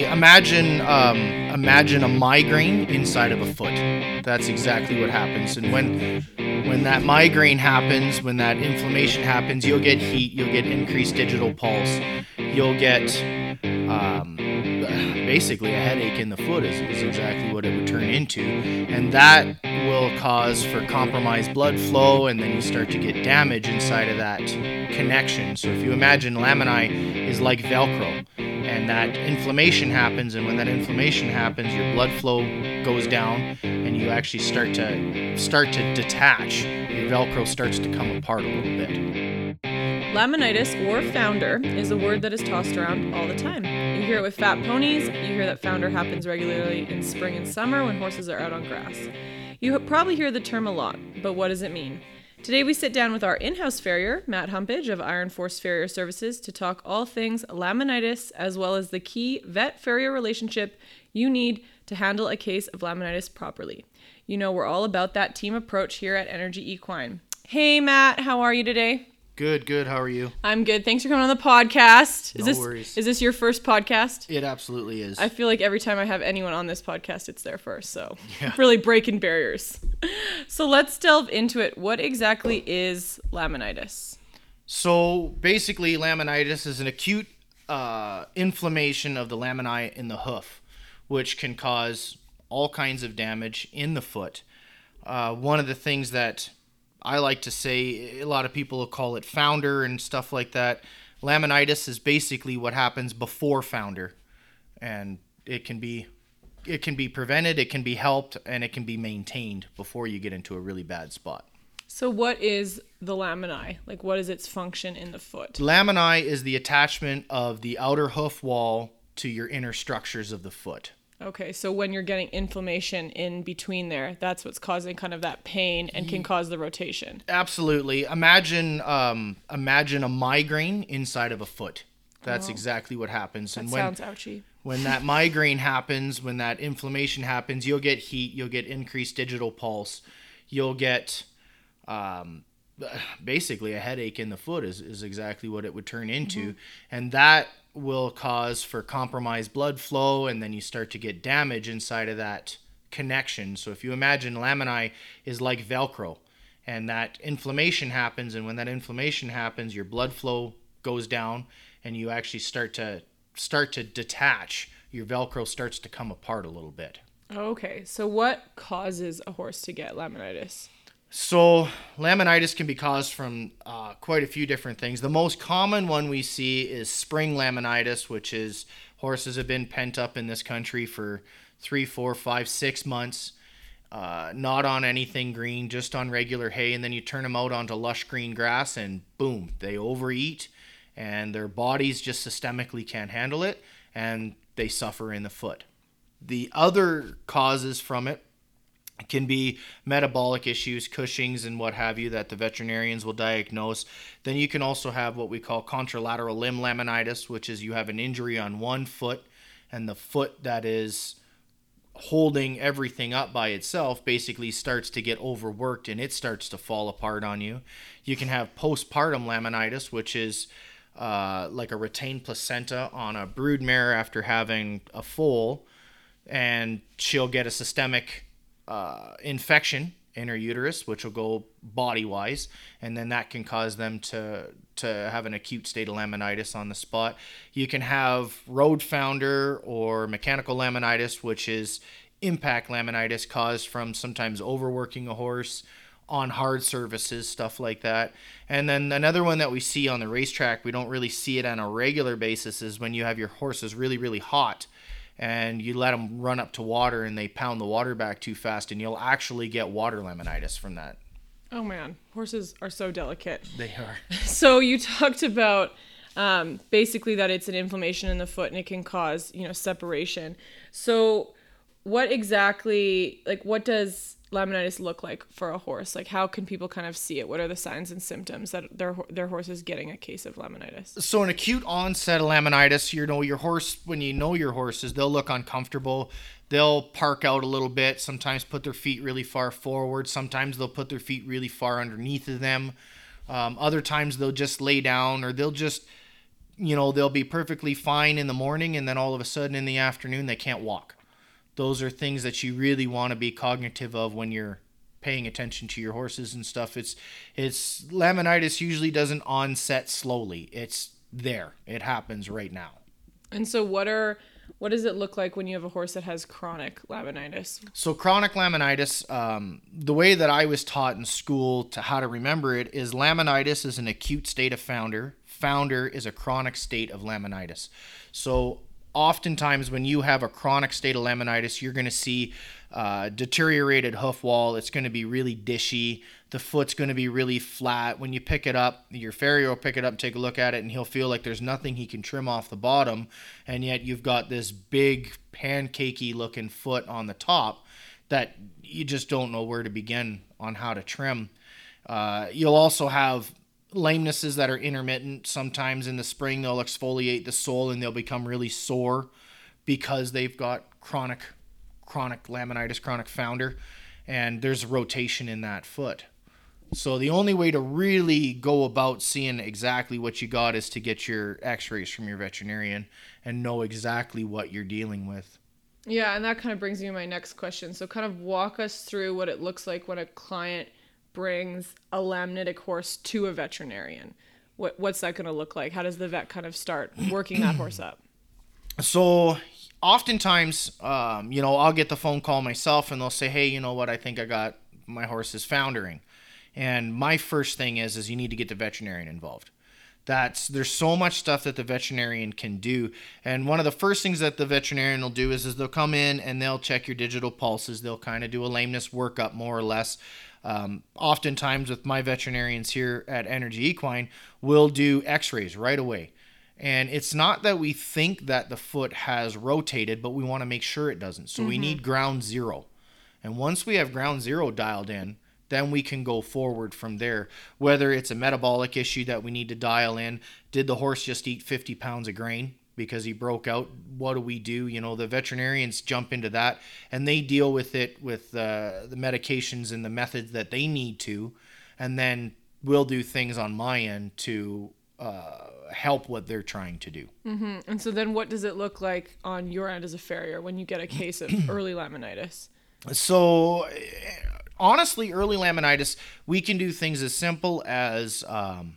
Imagine um, imagine a migraine inside of a foot. That's exactly what happens. And when when that migraine happens, when that inflammation happens, you'll get heat, you'll get increased digital pulse, you'll get um, basically a headache in the foot is, is exactly what it would turn into. And that will cause for compromised blood flow, and then you start to get damage inside of that connection. So if you imagine laminae is like Velcro, and that inflammation happens, and when that inflammation happens, your blood flow goes down, and you actually start to start to detach. Your Velcro starts to come apart a little bit. Laminitis or founder is a word that is tossed around all the time. You hear it with fat ponies, you hear that founder happens regularly in spring and summer when horses are out on grass. You probably hear the term a lot, but what does it mean? Today we sit down with our in-house farrier, Matt Humpage of Iron Force Farrier Services, to talk all things laminitis as well as the key vet-farrier relationship you need to handle a case of laminitis properly. You know we're all about that team approach here at Energy Equine. Hey Matt, how are you today? Good, good. How are you? I'm good. Thanks for coming on the podcast. Is No this worries. is this your first podcast? It absolutely is. I feel like every time I have anyone on this podcast, it's their first. So Yeah. really breaking barriers. So let's delve into it. What exactly is laminitis? So basically, laminitis is an acute uh, inflammation of the laminae in the hoof, which can cause all kinds of damage in the foot. Uh, one of the things that I like to say, a lot of people will call it founder and stuff like that. Laminitis is basically what happens before founder, and it can be it can be prevented, it can be helped, and it can be maintained before you get into a really bad spot. So what is the laminae? Like what is its function in the foot? Laminae is the attachment of the outer hoof wall to your inner structures of the foot. Okay, so when you're getting inflammation in between there, that's what's causing kind of that pain and can cause the rotation. Absolutely. Imagine um, imagine a migraine inside of a foot. That's exactly what happens. That and when sounds ouchy. when that migraine happens, when that inflammation happens, you'll get heat, you'll get increased digital pulse, you'll get um, basically a headache in the foot is, is exactly what it would turn into. And that will cause for compromised blood flow, and then you start to get damage inside of that connection. So if you imagine laminae is like Velcro, and that inflammation happens, and when that inflammation happens, your blood flow goes down, and you actually start to start to detach. Your Velcro starts to come apart a little bit. Okay, so what causes a horse to get laminitis? So, laminitis can be caused from uh, quite a few different things. The most common one we see is spring laminitis, which is horses have been pent up in this country for three, four, five, six months, uh, not on anything green, just on regular hay, and then you turn them out onto lush green grass, and boom, they overeat, and their bodies just systemically can't handle it, and they suffer in the foot. The other causes from it can be metabolic issues, Cushing's, and what have you that the veterinarians will diagnose. Then you can also have what we call contralateral limb laminitis, which is you have an injury on one foot, and the foot that is holding everything up by itself basically starts to get overworked and it starts to fall apart on you. You can have postpartum laminitis, which is uh, like a retained placenta on a broodmare after having a foal, and she'll get a systemic uh, infection in her uterus, which will go body wise, and then that can cause them to to have an acute state of laminitis on the spot. You can have road founder or mechanical laminitis, which is impact laminitis caused from sometimes overworking a horse on hard surfaces, stuff like that. And then another one that we see on the racetrack, we don't really see it on a regular basis, is when you have your horses really, really hot and you let them run up to water and they pound the water back too fast, and you'll actually get water laminitis from that. Oh man, horses are so delicate. They are. So you talked about um, basically that it's an inflammation in the foot and it can cause you know separation. So what exactly like what does laminitis look like for a horse? Like how can people kind of see it? What are the signs and symptoms that their their horse is getting a case of laminitis? So an acute onset of laminitis, you know, your horse when you know your horses, they'll look uncomfortable. They'll park out a little bit, sometimes put their feet really far forward, sometimes they'll put their feet really far underneath of them. Um, other times they'll just lay down or they'll just you know, they'll be perfectly fine in the morning and then all of a sudden in the afternoon they can't walk. Those are things that you really want to be cognitive of when you're paying attention to your horses and stuff. It's it's laminitis usually doesn't onset slowly. It's there. It happens right now. And so what are what does it look like when you have a horse that has chronic laminitis? So chronic laminitis, um, the way that I was taught in school to how to remember it is laminitis is an acute state of founder. Founder is a chronic state of laminitis. So oftentimes when you have a chronic state of laminitis, you're going to see uh, deteriorated hoof wall. It's going to be really dishy. The foot's going to be really flat. When you pick it up, your farrier will pick it up, take a look at it, and he'll feel like there's nothing he can trim off the bottom. And yet you've got this big pancakey looking foot on the top that you just don't know where to begin on how to trim. Uh, you'll also have lamenesses that are intermittent. Sometimes in the spring, they'll exfoliate the sole and they'll become really sore because they've got chronic, chronic laminitis, chronic founder, and there's a rotation in that foot. So the only way to really go about seeing exactly what you got is to get your X-rays from your veterinarian and know exactly what you're dealing with. Yeah, and that kind of brings me to my next question. So, kind of walk us through what it looks like when a client brings a laminitic horse to a veterinarian? What, what's that going to look like? How does the vet kind of start working that horse up? So, oftentimes, um, you know, I'll get the phone call myself and they'll say, hey, you know what, I think I got my horse is foundering. And my first thing is, is you need to get the veterinarian involved that's there's so much stuff that the veterinarian can do and one of the first things that the veterinarian will do is, is they'll come in and they'll check your digital pulses they'll kind of do a lameness workup more or less um, oftentimes, with my veterinarians here at Energy Equine, we'll do x rays right away. And it's not that we think that the foot has rotated, but we want to make sure it doesn't. So mm-hmm. we need ground zero. And once we have ground zero dialed in, then we can go forward from there. Whether it's a metabolic issue that we need to dial in, did the horse just eat 50 pounds of grain? Because he broke out. What do we do? You know, the veterinarians jump into that and they deal with it with uh, the medications and the methods that they need to, and then we'll do things on my end to uh, help what they're trying to do. Mm-hmm. And so then, what does it look like on your end as a farrier when you get a case of early laminitis? So. Honestly, early laminitis, we can do things as simple as um,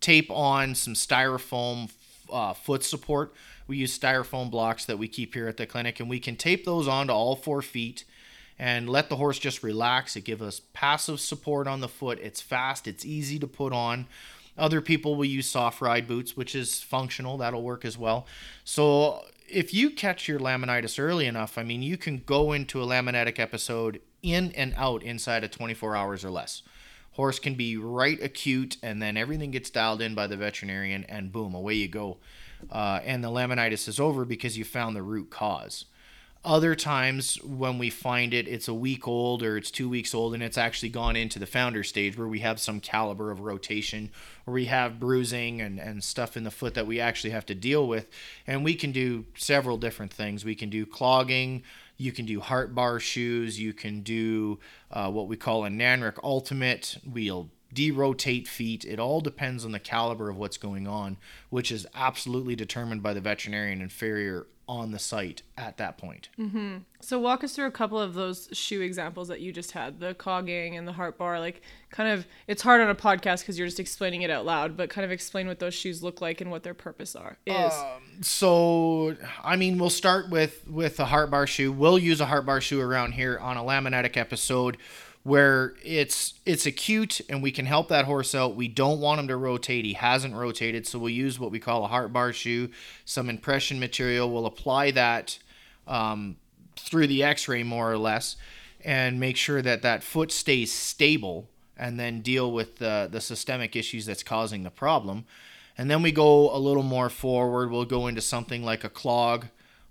tape on some styrofoam uh, foot support. We use styrofoam blocks that we keep here at the clinic, and we can tape those onto all four feet and let the horse just relax. It gives us passive support on the foot. It's fast, it's easy to put on. Other people will use soft ride boots, which is functional. That'll work as well. So if you catch your laminitis early enough, I mean, you can go into a laminitic episode in and out inside of 24 hours or less. Horse can be right acute, and then everything gets dialed in by the veterinarian, and boom, away you go. Uh, and the laminitis is over because you found the root cause. Other times, when we find it, it's a week old or it's two weeks old, and it's actually gone into the founder stage where we have some caliber of rotation, or we have bruising and, and stuff in the foot that we actually have to deal with. And we can do several different things. We can do clogging, you can do heart bar shoes. You can do uh, what we call a Nanric Ultimate. We'll derotate feet. It all depends on the caliber of what's going on, which is absolutely determined by the veterinarian and farrier on the site at that point. Mm-hmm. So walk us through a couple of those shoe examples that you just had, the clogging and the heart bar. Like, kind of, it's hard on a podcast because you're just explaining it out loud, but kind of explain what those shoes look like and what their purpose are. Is um, so, I mean, we'll start with with a heart bar shoe. We'll use a heart bar shoe around here on a laminitic episode where it's it's acute and we can help that horse out. We don't want him to rotate. He hasn't rotated, so we'll use what we call a heart bar shoe, some impression material. We'll apply that um, through the X-ray more or less, and make sure that that foot stays stable, and then deal with the the systemic issues that's causing the problem. And then we go a little more forward. We'll go into something like a clog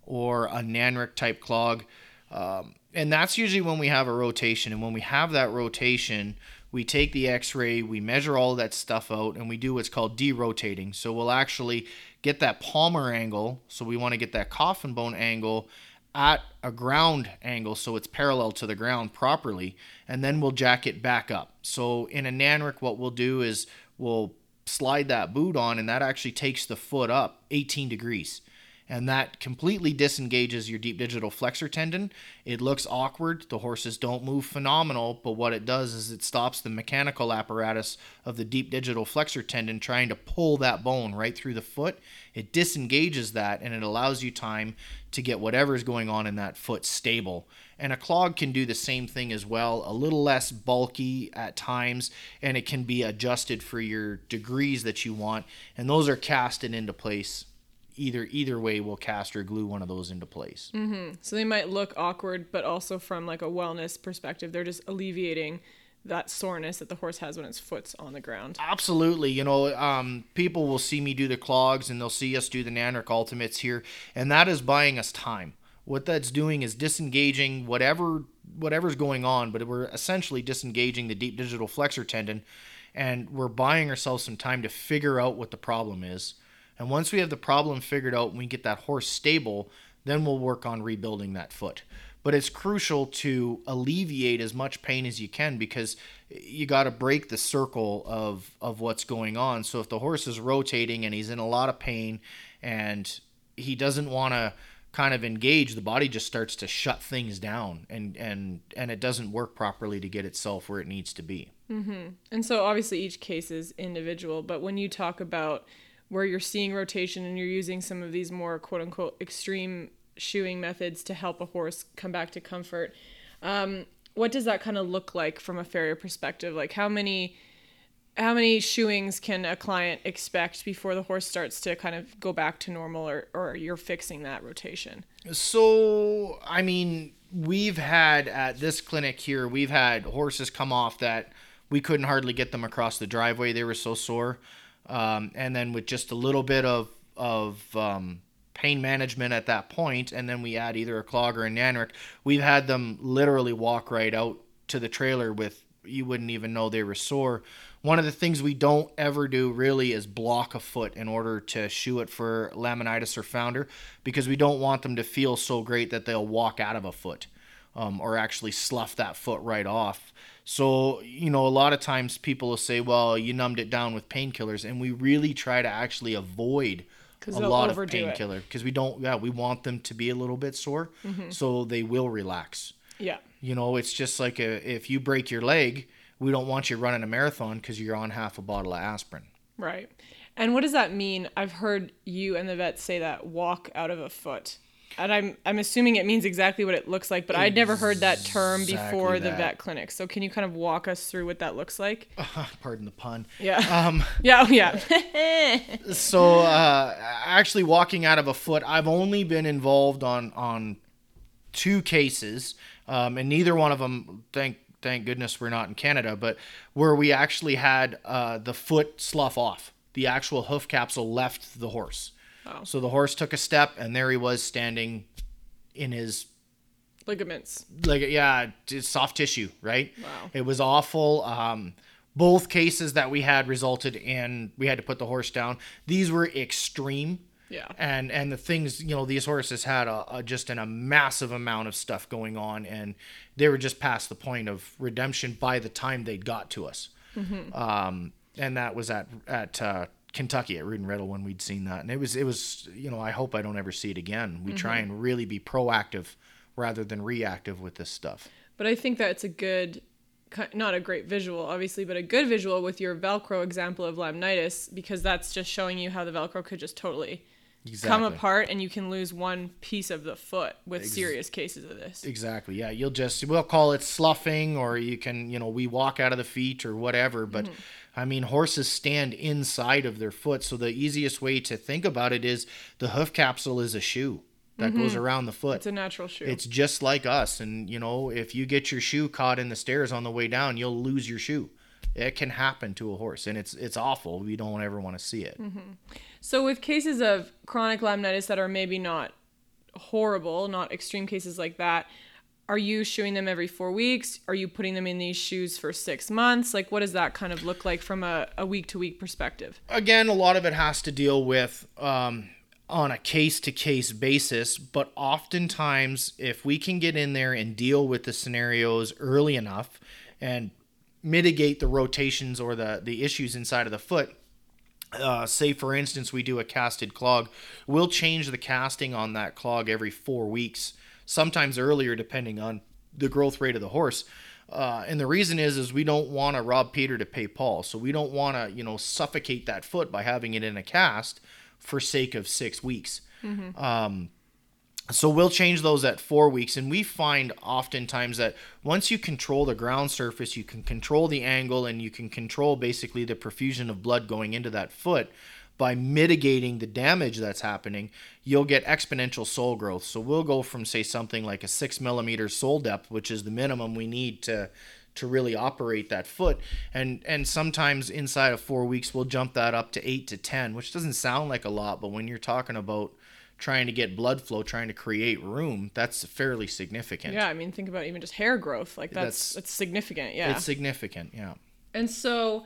or a Nanric type clog. Um, and that's usually when we have a rotation. And when we have that rotation, we take the x-ray, we measure all that stuff out, and we do what's called derotating. So we'll actually get that palmar angle. So we want to get that coffin bone angle at a ground angle so it's parallel to the ground properly, and then we'll jack it back up. So in a Nanric, what we'll do is we'll slide that boot on, and that actually takes the foot up 18 degrees and that completely disengages your deep digital flexor tendon. It looks awkward. The horses don't move phenomenal, but what it does is it stops the mechanical apparatus of the deep digital flexor tendon trying to pull that bone right through the foot. It disengages that and it allows you time to get whatever's going on in that foot stable. And a clog can do the same thing as well, a little less bulky at times, and it can be adjusted for your degrees that you want. And those are casted into place either either way will cast or glue one of those into place. Mm-hmm. So they might look awkward, but also from like a wellness perspective, they're just alleviating that soreness that the horse has when its foot's on the ground. Absolutely. You know, um, people will see me do the clogs and they'll see us do the Nanric Ultimates here, and that is buying us time. What that's doing is disengaging whatever whatever's going on, but we're essentially disengaging the deep digital flexor tendon, and we're buying ourselves some time to figure out what the problem is and once we have the problem figured out and we get that horse stable, then we'll work on rebuilding that foot. But it's crucial to alleviate as much pain as you can because you got to break the circle of, of what's going on. So if the horse is rotating and he's in a lot of pain and he doesn't want to kind of engage, the body just starts to shut things down and, and, and it doesn't work properly to get itself where it needs to be. Mm-hmm. And so obviously each case is individual, but when you talk about where you're seeing rotation and you're using some of these more quote unquote extreme shoeing methods to help a horse come back to comfort. Um, what does that kind of look like from a farrier perspective? Like how many how many shoeings can a client expect before the horse starts to kind of go back to normal or, or you're fixing that rotation? So, I mean, we've had at this clinic here, we've had horses come off that we couldn't hardly get them across the driveway. They were so sore. Um, and then with just a little bit of of um, pain management at that point, and then we add either a clog or a Nanric, we've had them literally walk right out to the trailer with you wouldn't even know they were sore. One of the things we don't ever do really is block a foot in order to shoe it for laminitis or founder because we don't want them to feel so great that they'll walk out of a foot um, or actually slough that foot right off. So, you know, a lot of times people will say, well, you numbed it down with painkillers. And we really try to actually avoid a lot of painkiller because we don't, yeah, we want them to be a little bit sore mm-hmm. so they will relax. Yeah. You know, it's just like a, if you break your leg, we don't want you running a marathon because you're on half a bottle of aspirin. Right. And what does that mean? I've heard you and the vet say that walk out of a foot and I'm I'm assuming it means exactly what it looks like, but I'd never heard that term exactly before the vet clinic. So can you kind of walk us through what that looks like? Uh, pardon the pun. Yeah. Um, yeah. Oh, yeah. so uh, actually, walking out of a foot, I've only been involved on on two cases, um, and neither one of them, thank thank goodness, we're not in Canada, but where we actually had uh, the foot slough off. The actual hoof capsule left the horse. Oh. So the horse took a step, and there he was standing in his ligaments. Like yeah, soft tissue, right? Wow. It was awful. Um, both cases that we had resulted in we had to put the horse down. These were extreme. Yeah. And and the things you know these horses had a, a just in a massive amount of stuff going on, and they were just past the point of redemption by the time they'd got to us. Mm-hmm. Um, and that was at at uh, Kentucky at and Riddle when we'd seen that, and it was it was you know I hope I don't ever see it again. We mm-hmm. try and really be proactive rather than reactive with this stuff. But I think that's a good, not a great visual, obviously, but a good visual with your Velcro example of laminitis because that's just showing you how the Velcro could just totally exactly. come apart and you can lose one piece of the foot with Ex- serious cases of this. Exactly. Yeah, you'll just we'll call it sloughing, or you can you know we walk out of the feet or whatever, but. Mm-hmm I mean, horses stand inside of their foot. So the easiest way to think about it is the hoof capsule is a shoe that mm-hmm. goes around the foot. It's a natural shoe. It's just like us. And, you know, if you get your shoe caught in the stairs on the way down, you'll lose your shoe. It can happen to a horse, and it's it's awful. We don't ever want to see it. Mm-hmm. So, with cases of chronic laminitis that are maybe not horrible, not extreme cases like that, are you shoeing them every four weeks? Are you putting them in these shoes for six months? Like, what does that kind of look like from a, a week to week perspective? Again, a lot of it has to deal with um, on a case to case basis, but oftentimes, if we can get in there and deal with the scenarios early enough and mitigate the rotations or the, the issues inside of the foot, uh, say for instance we do a casted clog we'll change the casting on that clog every four weeks sometimes earlier depending on the growth rate of the horse. Uh, and the reason is is we don't want to rob peter to pay paul. So we don't want to you know suffocate that foot by having it in a cast for sake of six weeks. Um, so we'll change those at four weeks and we find oftentimes that once you control the ground surface you can control the angle and you can control basically the perfusion of blood going into that foot by mitigating the damage that's happening you'll get exponential sole growth so we'll go from say something like a six millimeter sole depth which is the minimum we need to to really operate that foot and and sometimes inside of four weeks we'll jump that up to eight to ten which doesn't sound like a lot but when you're talking about trying to get blood flow, trying to create room, that's fairly significant. Yeah, I mean, think about even just hair growth. Like that's That's- that's, significant. Yeah. It's significant, yeah. And so,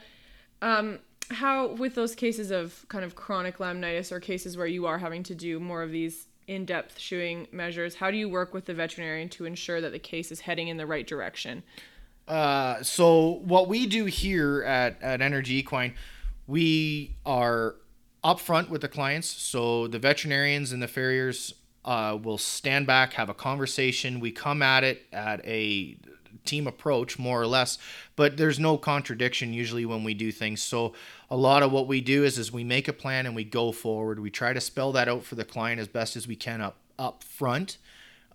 um, how with those cases of kind of chronic laminitis or cases where you are having to do more of these in-depth shoeing measures, how do you work with the veterinarian to ensure that the case is heading in the right direction? Uh, so what we do here at, at Energy Equine, we are upfront with the clients. So the veterinarians and the farriers uh, will stand back, have a conversation. We come at it at a team approach, more or less, but there's no contradiction usually when we do things. So a lot of what we do is is we make a plan and we go forward. We try to spell that out for the client as best as we can up up front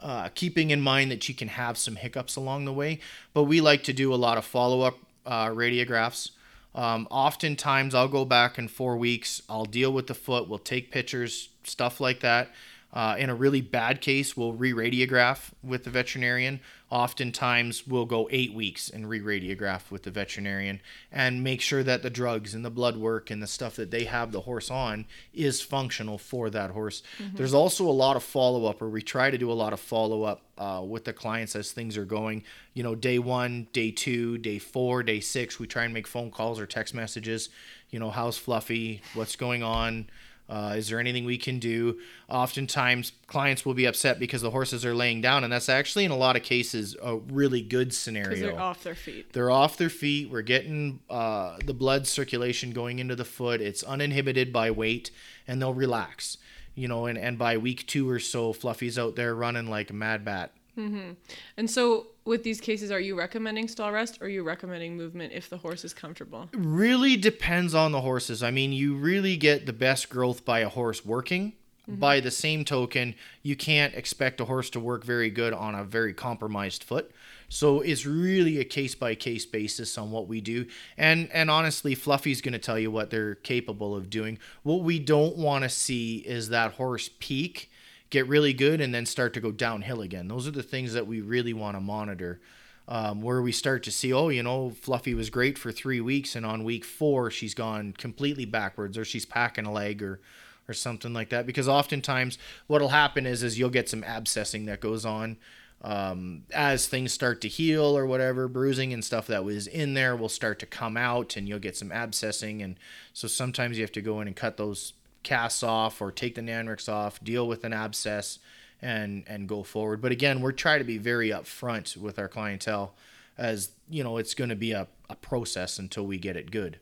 uh, keeping in mind that you can have some hiccups along the way. But we like to do a lot of follow up uh, radiographs. Um, oftentimes, I'll go back in four weeks. I'll deal with the foot. We'll take pictures, stuff like that. Uh, in a really bad case, we'll re radiograph with the veterinarian. Oftentimes, we'll go eight weeks and re radiograph with the veterinarian and make sure that the drugs and the blood work and the stuff that they have the horse on is functional for that horse. There's also a lot of follow up, or we try to do a lot of follow up uh, with the clients as things are going. You know, day one, day two, day four, day six, we try and make phone calls or text messages. You know, how's Fluffy? What's going on? Uh, is there anything we can do? Oftentimes, clients will be upset because the horses are laying down, and that's actually, in a lot of cases, a really good scenario. they're off their feet. They're off their feet. We're getting uh, the blood circulation going into the foot. It's uninhibited by weight, and they'll relax. You know, and, and by week two or so, Fluffy's out there running like a mad bat. Mm-hmm. And so, with these cases, are you recommending stall rest or are you recommending movement if the horse is comfortable? really depends on the horses. I mean, you really get the best growth by a horse working. Mm-hmm. By the same token, you can't expect a horse to work very good on a very compromised foot. So it's really a case by case basis on what we do. And and honestly, Fluffy's going to tell you what they're capable of doing. What we don't want to see is that horse peak, get really good and then start to go downhill again. Those are the things that we really want to monitor um, where we start to see, oh, you know, Fluffy was great for three weeks, and on week four she's gone completely backwards, or she's packing a leg, or or something like that. Because oftentimes, what'll happen is is you'll get some abscessing that goes on um, as things start to heal or whatever, bruising and stuff that was in there will start to come out, and you'll get some abscessing, and so sometimes you have to go in and cut those casts off or take the Nanrics off, deal with an abscess and and go forward. But again, we're trying to be very upfront with our clientele as you know it's going to be a, a process until we get it good.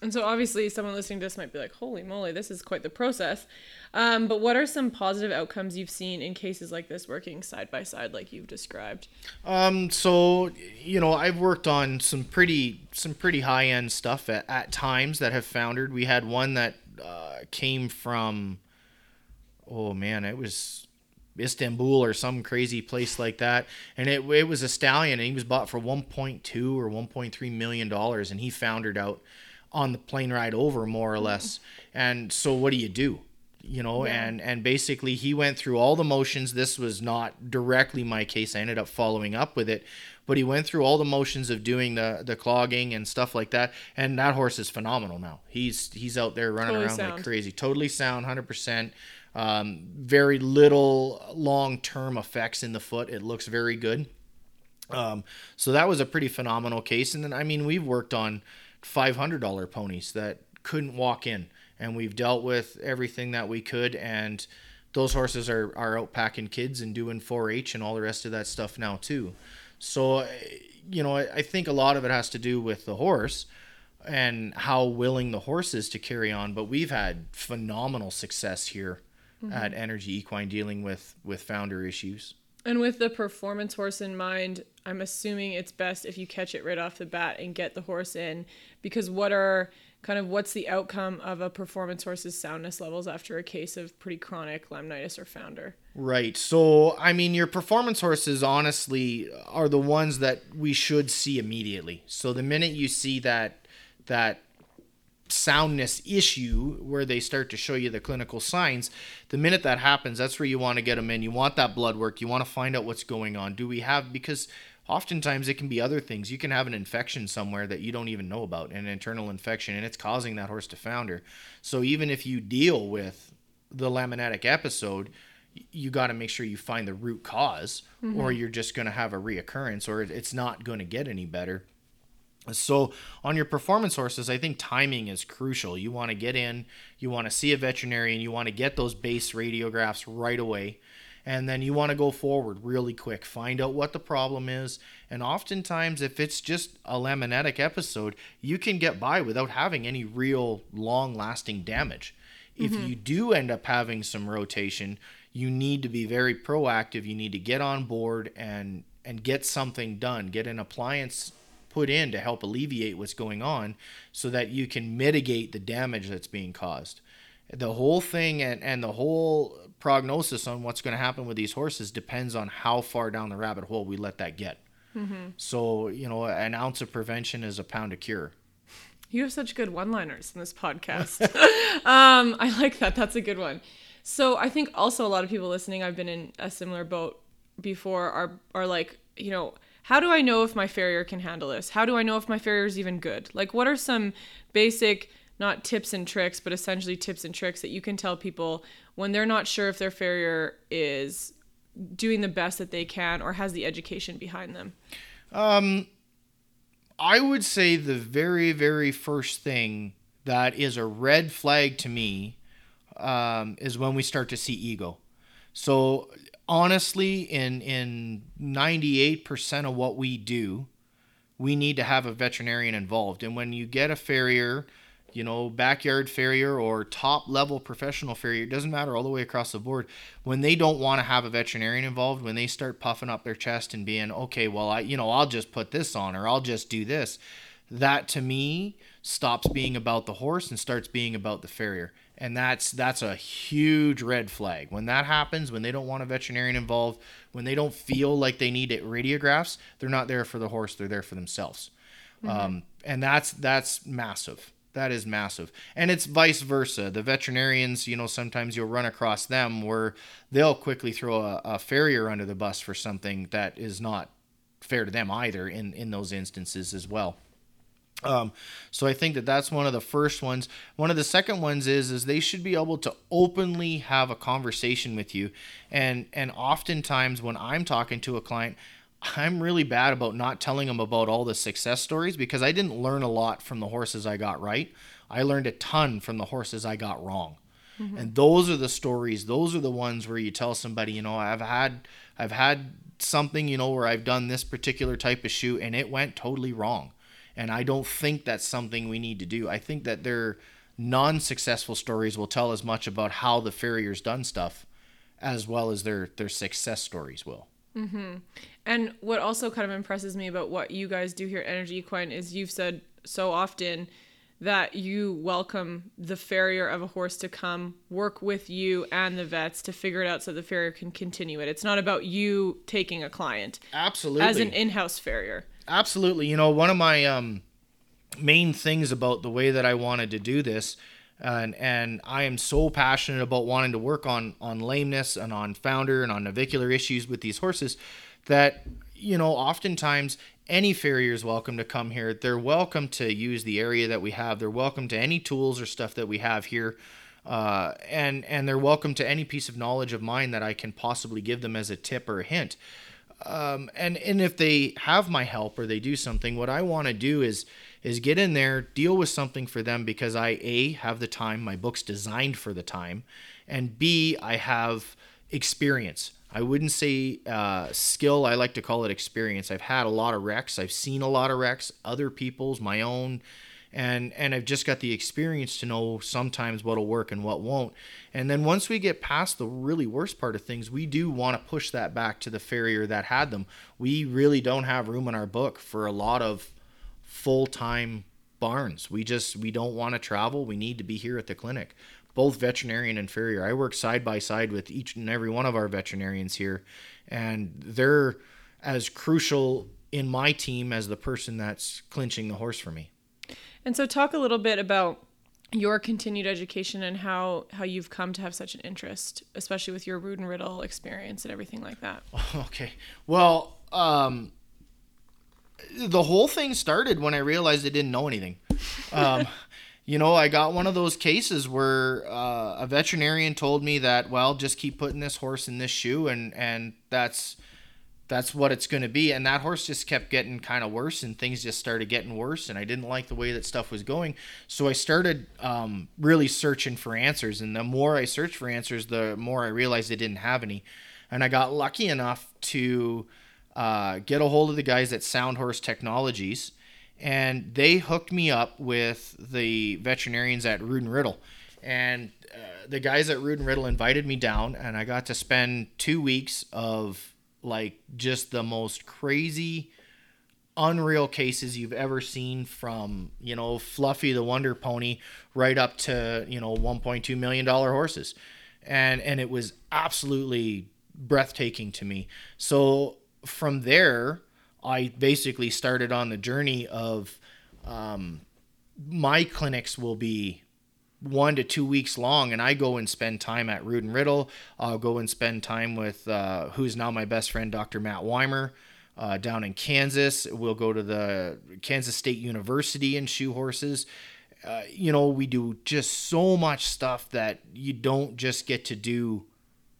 And so, obviously, someone listening to this might be like, holy moly, this is quite the process. Um, but what are some positive outcomes you've seen in cases like this working side by side, like you've described? Um, so you know, I've worked on some pretty some pretty high end stuff at, at times that have foundered. We had one that uh, came from, oh man, it was Istanbul or some crazy place like that, and it it was a stallion, and he was bought for 1.2 or 1.3 million dollars, and he foundered out on the plane ride over, more or less. And so, what do you do? you know and and basically he went through all the motions. This was not directly my case. I ended up following up with it but he went through all the motions of doing the the clogging and stuff like that and that horse is phenomenal now he's he's out there running Totally around like crazy totally sound 100% um, very little long term effects in the foot it looks very good um, so that was a pretty phenomenal case. And then, I mean, we've worked on $500 ponies that couldn't walk in, and we've dealt with everything that we could. And those horses are, are out packing kids and doing 4 H and all the rest of that stuff now, too. So, you know, I, I think a lot of it has to do with the horse. and how willing the horse is to carry on. But we've had phenomenal success here mm-hmm. at Energy Equine dealing with with founder issues. And with the performance horse in mind, I'm assuming it's best if you catch it right off the bat and get the horse in because what are kind of what's the outcome of a performance horse's soundness levels after a case of pretty chronic laminitis or founder? Right. So, I mean, your performance horses honestly are the ones that we should see immediately. So, the minute you see that that soundness issue where they start to show you the clinical signs, the minute that happens, that's where you want to get them in. You want that blood work. You want to find out what's going on. Do we have because oftentimes it can be other things. You can have an infection somewhere that you don't even know about, an internal infection, and it's causing that horse to founder. So even if you deal with the laminitic episode, you got to make sure you find the root because or mm-hmm. you're just going to have a reoccurrence, or it's not going to get any better. So on your performance horses, I think timing is crucial. You want to get in, you want to see a veterinarian, you want to get those base radiographs right away, and then you want to go forward really quick. Find out what the problem is, and oftentimes, if it's just a laminitic episode, you can get by without having any real long-lasting damage. If mm-hmm. you do end up having some rotation, you need to be very proactive. You need to get on board and and get something done. Get an appliance put in to help alleviate what's going on so that you can mitigate the damage that's being caused. The whole thing and, and the whole prognosis on what's going to happen with these horses depends on how far down the rabbit hole we let that get. So, you know, an ounce of prevention is a pound of cure. You have such good one-liners in this podcast. um, I like that. That's a good one. So I think also a lot of people listening, I've been in a similar boat before, are are like, you know, how do I know if my farrier can handle this? How do I know if my farrier is even good? Like, what are some basic, not tips and tricks, but essentially tips and tricks that you can tell people when they're not sure if their farrier is doing the best that they can or has the education behind them? Um, I would say the very, very first thing that is a red flag to me um, is when we start to see ego. So honestly, in in ninety eight percent of what we do, we need to have a veterinarian involved. And when you get a farrier, you know, backyard farrier or top level professional farrier, it doesn't matter all the way across the board. When they don't want to have a veterinarian involved, when they start puffing up their chest and being, okay, well, I, you know, I'll just put this on or I'll just do this, that to me stops being about the horse and starts being about the farrier. And that's that's a huge red flag. When that happens, when they don't want a veterinarian involved, when they don't feel like they need it radiographs, they're not there for the horse, they're there for themselves. Um, and that's that's massive. That is massive. And it's vice versa. The veterinarians, you know, sometimes you'll run across them where they'll quickly throw a, a farrier under the bus for something that is not fair to them either in, in those instances as well. Um, so I think that that's one of the first ones. One of the second ones is is they should be able to openly have a conversation with you, and and oftentimes when I'm talking to a client, I'm really bad about not telling them about all the success stories because I didn't learn a lot from the horses I got right. I learned a ton from the horses I got wrong. And those are the stories, those are the ones where you tell somebody, you know, I've had I've had something, you know, where I've done this particular type of shoe and it went totally wrong. And I don't think that's something we need to do. I think that their non-successful stories will tell as much about how the farrier's done stuff as well as their their success stories will. Mm-hmm. And what also kind of impresses me about what you guys do here at Energy Equine is you've said so often that you welcome the farrier of a horse to come work with you and the vets to figure it out so the farrier can continue it. It's not about you taking a client Absolutely. as an in-house farrier. Absolutely. You know, one of my um, main things about the way that I wanted to do this, and and I am so passionate about wanting to work on on lameness and on founder and on navicular issues with these horses, that you know, oftentimes any farrier is welcome to come here. They're welcome to use the area that we have. They're welcome to any tools or stuff that we have here. Uh, and and they're welcome to any piece of knowledge of mine that I can possibly give them as a tip or a hint um, and and if they have my help or they do something, what I want to do is is get in there, deal with something for them because I a have the time. My book's designed for the time, and b I have experience. I wouldn't say uh, skill. I like to call it experience. I've had a lot of wrecks. I've seen a lot of wrecks, other people's, my own, and and I've just got the experience to know sometimes what'll work and what won't. And then once we get past the really worst part of things, we do want to push that back to the farrier that had them. We really don't have room in our book for a lot of full-time barns. We just we don't want to travel. We need to be here at the clinic. Both veterinarian and farrier. I work side by side with each and every one of our veterinarians here, and they're as crucial in my team as the person that's clinching the horse for me. And so, talk a little bit about your continued education and how how you've come to have such an interest, especially with your Rood and Riddle experience and everything like that. Okay. Well, um, the whole thing started when I realized I didn't know anything. Um, you know, I got one of those cases where uh, a veterinarian told me that, well, just keep putting this horse in this shoe, and and that's that's what it's going to be. And that horse just kept getting kind of worse, and things just started getting worse. And I didn't like the way that stuff was going. So I started um, really searching for answers. And the more I searched for answers, the more I realized I didn't have any. And I got lucky enough to uh, get a hold of the guys at Sound Horse Technologies, and they hooked me up with the veterinarians at and Riddle. And uh, the guys at and Riddle invited me down, and I got to spend two weeks of like just the most crazy unreal cases you've ever seen from you know fluffy the wonder pony right up to you know 1.2 million dollar horses and and it was absolutely breathtaking to me so from there i basically started on the journey of um, my clinics will be one to two weeks long, and I go and spend time at Rood and Riddle. I'll go and spend time with uh, who's now my best friend, Dr. Matt Weimer, uh, down in Kansas. We'll go to the Kansas State University and shoe horses. Uh, you know, we do just so much stuff that you don't just get to do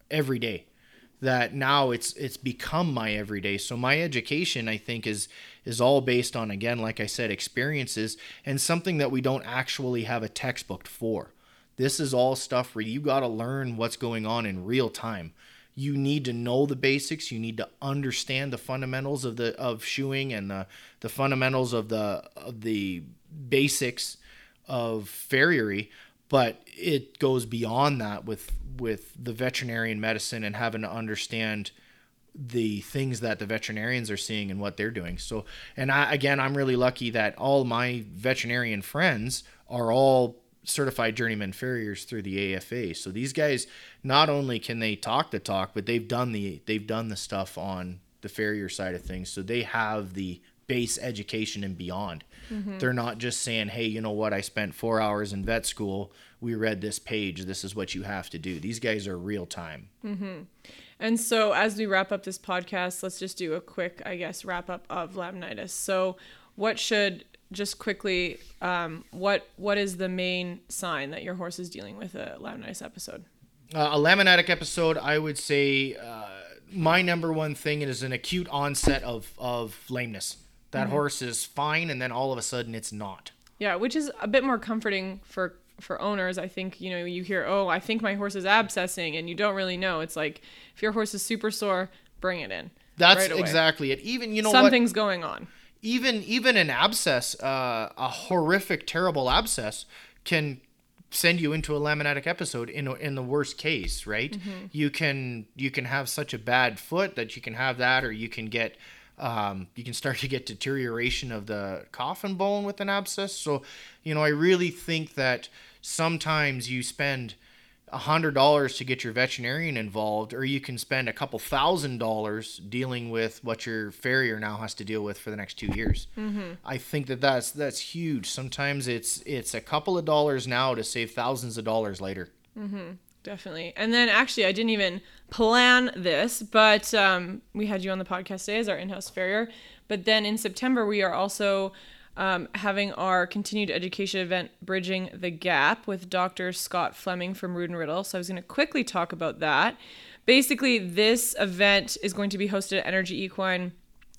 every day that now it's it's become my everyday. So my education i think is is all based on again like i said experiences and something that we don't actually have a textbook for. This is all stuff where you got to learn what's going on in real time. You need to know the basics. You need to understand the fundamentals of the of shoeing and the the fundamentals of the of the basics of farriery but it goes beyond that with with the veterinarian medicine and having to understand the things that the veterinarians are seeing and what they're doing. So, and I again, I'm really lucky that all my veterinarian friends are all certified journeyman farriers through the AFA. So these guys not only can they talk the talk, but they've done the they've done the stuff on the farrier side of things. So they have the base education and beyond. Mm-hmm. They're not just saying, "Hey, you know what? I spent 4 hours in vet school we read this page. This is what you have to do. These guys are real time. Mm-hmm. And so, as we wrap up this podcast, let's just do a quick, I guess, wrap up of laminitis. So, what should just quickly, um, what what is the main sign that your horse is dealing with a laminitis episode? Uh, a laminitic episode, I would say, uh, my number one thing is an acute onset of of lameness. That mm-hmm. horse is fine, and then all of a sudden, it's not. Yeah, which is a bit more comforting for for owners, I think, you know, you hear, oh, I think my horse is abscessing, and you don't really know. It's like, if your horse is super sore, bring it in. That's right exactly it. Even, you know, something's what? going on. Even, even an abscess, uh, a horrific, terrible abscess can send you into a laminitic episode in in the worst case, right? Mm-hmm. You can you can have such a bad foot that you can have that, or you can get um, you can start to get deterioration of the coffin bone with an abscess. So, you know, I really think that sometimes you spend a hundred dollars to get your veterinarian involved, or you can spend a couple thousand dollars dealing with what your farrier now has to deal with for the next two years. Mm-hmm. I think that that's that's huge. Sometimes it's it's a couple of dollars now to save thousands of dollars later. Mm-hmm. Definitely. And then actually, I didn't even plan this, but um, we had you on the podcast today as our in-house farrier. But then in September, we are also um, having our continued education event, Bridging the Gap, with Dr. Scott Fleming from and Riddle. So I was going to quickly talk about that. Basically, this event is going to be hosted at Energy Equine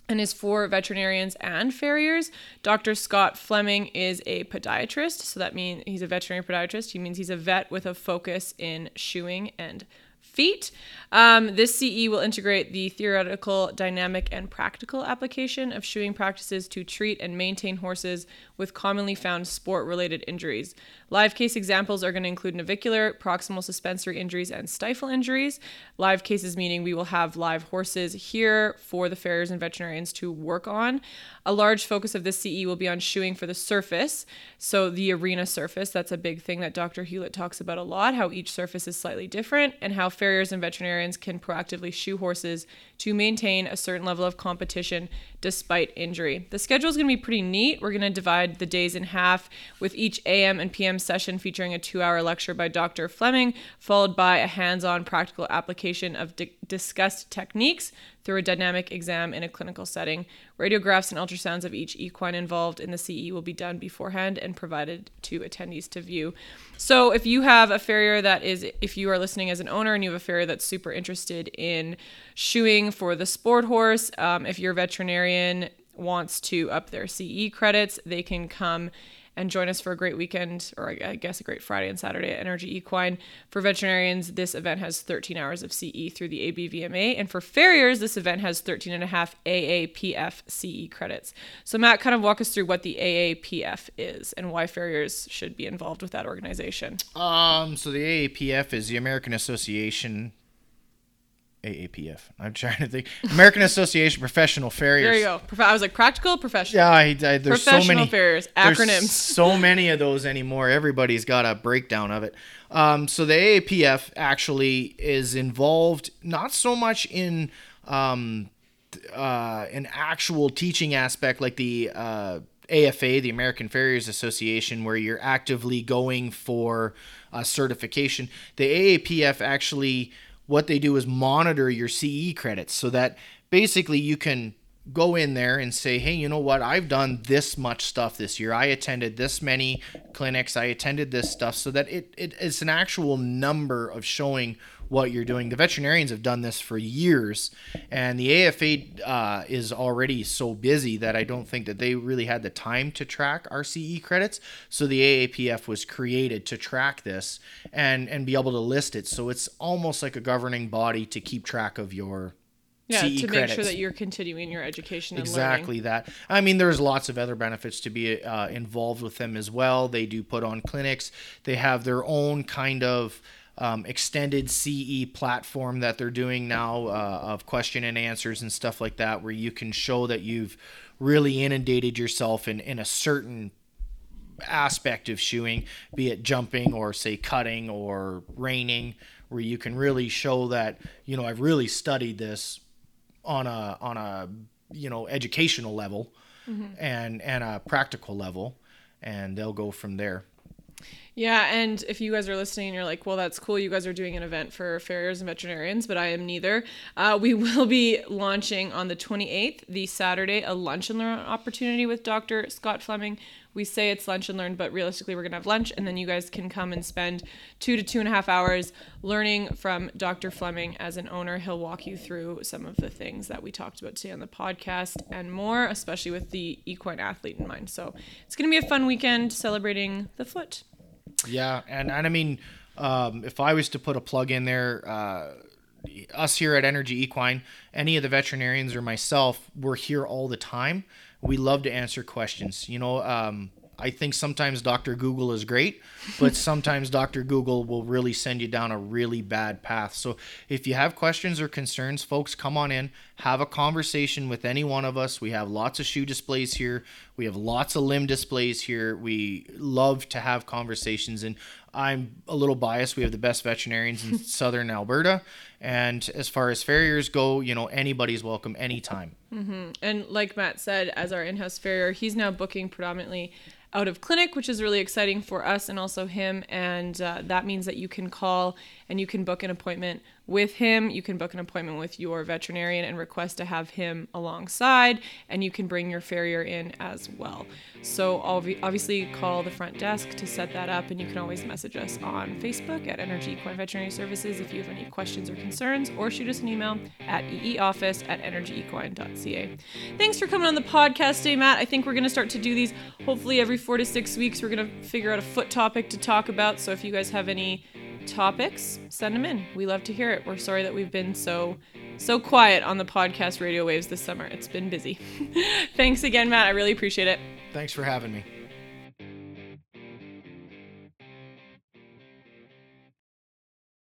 and is for veterinarians and farriers. Dr. Scott Fleming is a podiatrist, so that means he's a veterinary podiatrist. He means he's a vet with a focus in shoeing and feet. Um, this CE will integrate the theoretical, dynamic, and practical application of shoeing practices to treat and maintain horses with commonly found sport related injuries. Live case examples are going to include navicular, proximal suspensory injuries, and stifle injuries. Live cases meaning we will have live horses here for the farriers and veterinarians to work on. A large focus of this CE will be on shoeing for the surface. So, the arena surface, that's a big thing that Dr. Hewlett talks about a lot, how each surface is slightly different, and how farriers and veterinarians can proactively shoe horses to maintain a certain level of competition despite injury. The schedule is going to be pretty neat. We're going to divide the days in half with each AM and PM session featuring a two hour lecture by Dr. Fleming, followed by a hands on practical application of di- discussed techniques through a dynamic exam in a clinical setting. Radiographs and ultrasounds of each equine involved in the CE will be done beforehand and provided to attendees to view. So, if you have a farrier that is, if you are listening as an owner and you have a farrier that's super interested in shoeing for the sport horse, um, if your veterinarian wants to up their CE credits, they can come and join us for a great weekend, or I guess a great Friday and Saturday at Energy Equine. For veterinarians, this event has 13 hours of CE through the ABVMA. And for farriers, this event has 13 and a half AAPF CE credits. So, Matt, kind of walk us through what the AAPF is and why farriers should be involved with that organization. Um, so the AAPF is the American Association AAPF. I'm trying to think. American Association of Professional Farriers. There you go. I was like practical, professional. Yeah, I, I, there's professional so many farriers there's acronyms. so many of those anymore. Everybody's got a breakdown of it. Um, so the AAPF actually is involved not so much in um, uh, an actual teaching aspect like the uh, AFA, the American Farriers Association, where you're actively going for uh, certification. The AAPF actually what they do is monitor your CE credits so that basically you can go in there and say, hey, you know what? I've done this much stuff this year. I attended this many clinics. I attended this stuff so that it, it it's an actual number of showing what you're doing. The veterinarians have done this for years, and the AFA uh, is already so busy that I don't think that they really had the time to track RCE credits. So the AAPF was created to track this and and be able to list it. So it's almost like a governing body to keep track of your yeah, CE to credits. make sure that you're continuing your education and exactly that i mean there's lots of other benefits to be uh, involved with them as well they do put on clinics they have their own kind of um, extended ce platform that they're doing now uh, of question and answers and stuff like that where you can show that you've really inundated yourself in, in a certain aspect of shoeing be it jumping or say cutting or reining where you can really show that you know i've really studied this on a on a you know educational level and and a practical level and they'll go from there Yeah, and if you guys are listening and you're like, well, that's cool, you guys are doing an event for farriers and veterinarians, but I am neither. Uh, we will be launching on the 28th, the Saturday, a lunch and learn opportunity with Dr. Scott Fleming. We say it's lunch and learn, but realistically, we're going to have lunch, and then you guys can come and spend two to two and a half hours learning from Dr. Fleming as an owner. He'll walk you through some of the things that we talked about today on the podcast and more, especially with the equine athlete in mind. So it's going to be a fun weekend celebrating the foot. Yeah, and, and I mean, um, if I was to put a plug in there, uh, us here at Energy Equine, any of the veterinarians or myself, we're here all the time. We love to answer questions. You know, um, I think sometimes Dr. Google is great, but sometimes Dr. Google will really send you down a really bad path. So if you have questions or concerns, folks, come on in, have a conversation with any one of us. We have lots of shoe displays here. We have lots of limb displays here. We love to have conversations and I'm a little biased. We have the best veterinarians in southern Alberta. And as far as farriers go, you know, anybody's welcome anytime. And like Matt said, as our in-house farrier, he's now booking predominantly out of clinic, which is really exciting for us and also him. And uh, that means that you can call and you can book an appointment with him. You can book an appointment with your veterinarian and request to have him alongside, and you can bring your farrier in as well. So obviously, call the front desk to set that up, and you can always message us on Facebook at Energy Equine Veterinary Services if you have any questions or concerns, or shoot us an email at eeoffice at energyequine.ca. Thanks for coming on the podcast today, Matt. I think we're going to start to do these hopefully every four to six weeks. We're going to figure out a foot topic to talk about. So if you guys have any topics, send them in. We love to hear it. We're sorry that we've been so so quiet on the podcast radio waves this summer. It's been busy. Thanks again, Matt. I really appreciate it. Thanks for having me.